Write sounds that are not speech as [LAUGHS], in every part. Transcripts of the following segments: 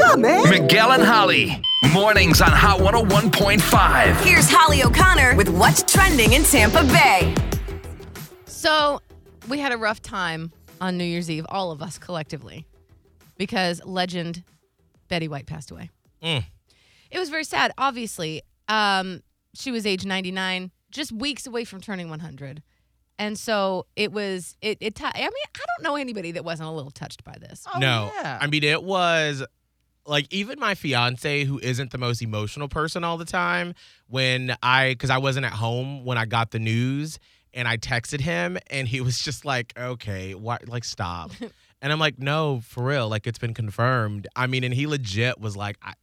Wake up, man. Miguel and Holly. Mornings on Hot 101.5. Here's Holly O'Connor with what's trending in Tampa Bay. So we had a rough time on New Year's Eve, all of us collectively, because legend Betty White passed away. Mm. It was very sad. Obviously, um, she was age 99, just weeks away from turning 100. And so it was, it, it, t- I mean, I don't know anybody that wasn't a little touched by this. no, yeah. I mean it was like even my fiance, who isn't the most emotional person all the time, when I because I wasn't at home when I got the news and I texted him and he was just like, okay, what? Like stop. [LAUGHS] and I'm like, no, for real, like it's been confirmed. I mean, and he legit was like, I,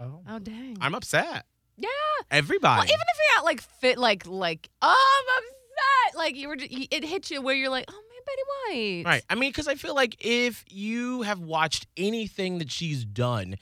Oh. Oh, dang. I'm upset. yeah. Everybody. Well, even if you're not like fit, like, like, oh, I'm upset. Like, you were, just, it hit you where you're like, oh, Betty White. Right. I mean, because I feel like if you have watched anything that she's done,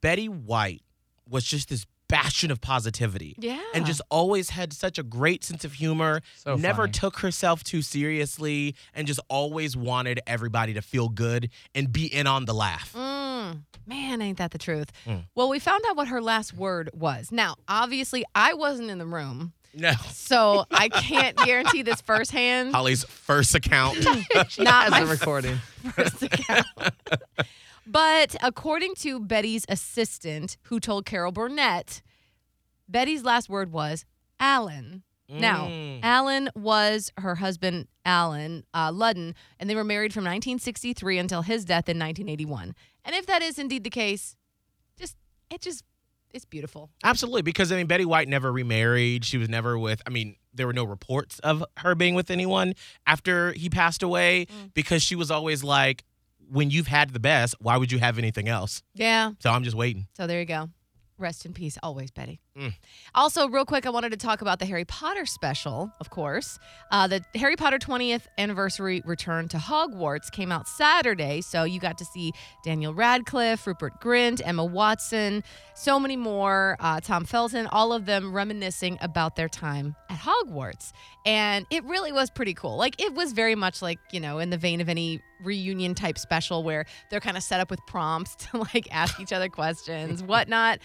Betty White was just this bastion of positivity. Yeah. And just always had such a great sense of humor, So never funny. took herself too seriously, and just always wanted everybody to feel good and be in on the laugh. Mm, man, ain't that the truth? Mm. Well, we found out what her last word was. Now, obviously, I wasn't in the room, No. so I can't guarantee this firsthand. Holly's first account. [LAUGHS] Not my As a recording. first account. But according to Betty's assistant, who told Carol Burnett, Betty's last word was Allen. Now, Mm. Allen was her husband, Allen uh, Ludden, and they were married from 1963 until his death in 1981. And if that is indeed the case, just it just it's beautiful. Absolutely, because I mean, Betty White never remarried. She was never with. I mean, there were no reports of her being with anyone after he passed away mm. because she was always like, "When you've had the best, why would you have anything else?" Yeah. So I'm just waiting. So there you go. Rest in peace, always, Betty. Mm. Also, real quick, I wanted to talk about the Harry Potter special, of course. Uh, the Harry Potter 20th anniversary return to Hogwarts came out Saturday. So you got to see Daniel Radcliffe, Rupert Grint, Emma Watson, so many more, uh, Tom Felton, all of them reminiscing about their time at Hogwarts. And it really was pretty cool. Like, it was very much like, you know, in the vein of any reunion type special where they're kind of set up with prompts [LAUGHS] to like ask each other questions, whatnot.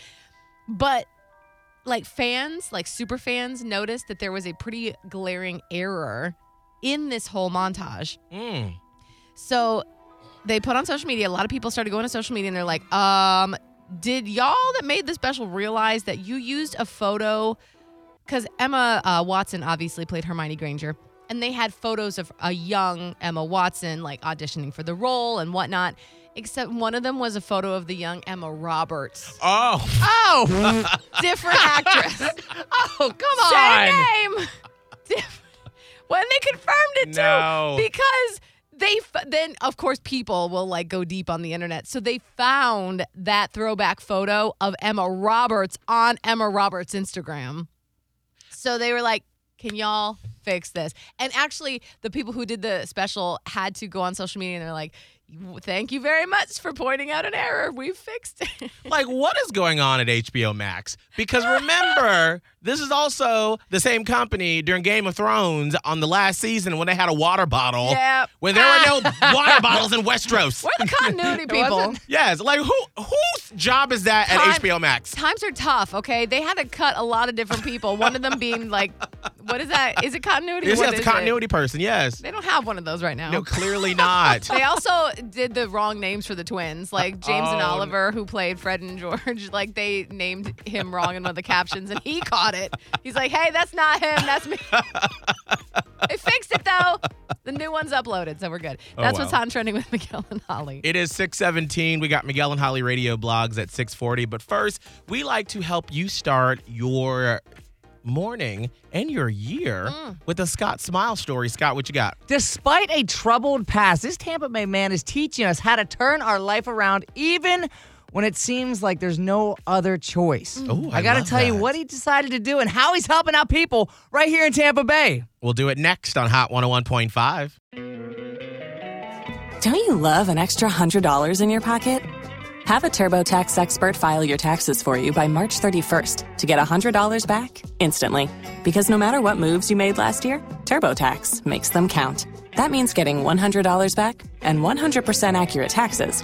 But like fans, like super fans, noticed that there was a pretty glaring error in this whole montage. Mm. So they put on social media. A lot of people started going to social media and they're like, um, did y'all that made the special realize that you used a photo? Because Emma uh, Watson obviously played Hermione Granger. And they had photos of a young Emma Watson like auditioning for the role and whatnot. Except one of them was a photo of the young Emma Roberts. Oh, Oh, [LAUGHS] different actress. Oh, come on. Same name. Diff- when they confirmed it too, because they f- then of course people will like go deep on the internet, so they found that throwback photo of Emma Roberts on Emma Roberts' Instagram. So they were like, "Can y'all fix this?" And actually, the people who did the special had to go on social media and they're like. Thank you very much for pointing out an error. We fixed it. [LAUGHS] like what is going on at HBO Max? Because remember, [LAUGHS] this is also the same company during Game of Thrones on the last season when they had a water bottle. Yep. When there were no [LAUGHS] water bottles in Westeros. We're the continuity people. Yes, like who job is that at HBO Max? Times are tough, okay? They had to cut a lot of different people. One of them being like, what is that? Is it continuity? Yes, is the it? continuity person. Yes. They don't have one of those right now. No, clearly not. [LAUGHS] They also did the wrong names for the twins, like [LAUGHS] James and Oh. Oliver, who played Fred and George. [LAUGHS] Like they named him wrong in one of the captions, and he caught it. He's like, "Hey, that's not him. That's me." New one's uploaded, so we're good. Oh, That's what's wow. hot and trending with [LAUGHS] Miguel and Holly. It is 617. We got Miguel and Holly radio blogs at 640. But first, we like to help you start your morning and your year mm. with a Scott Smile story. Scott, what you got? Despite a troubled past, this Tampa Bay man is teaching us how to turn our life around even when it seems like there's no other choice. Ooh, I I got to love tell you what he decided to do and how he's helping out people right here in Tampa Bay. We'll do it next on Hot 101.5. Don't you love an extra $100 in your pocket? Have a TurboTax expert file your taxes for you by March 31st to get $100 back instantly. Because no matter what moves you made last year, TurboTax makes them count. That means getting $100 back and 100% accurate taxes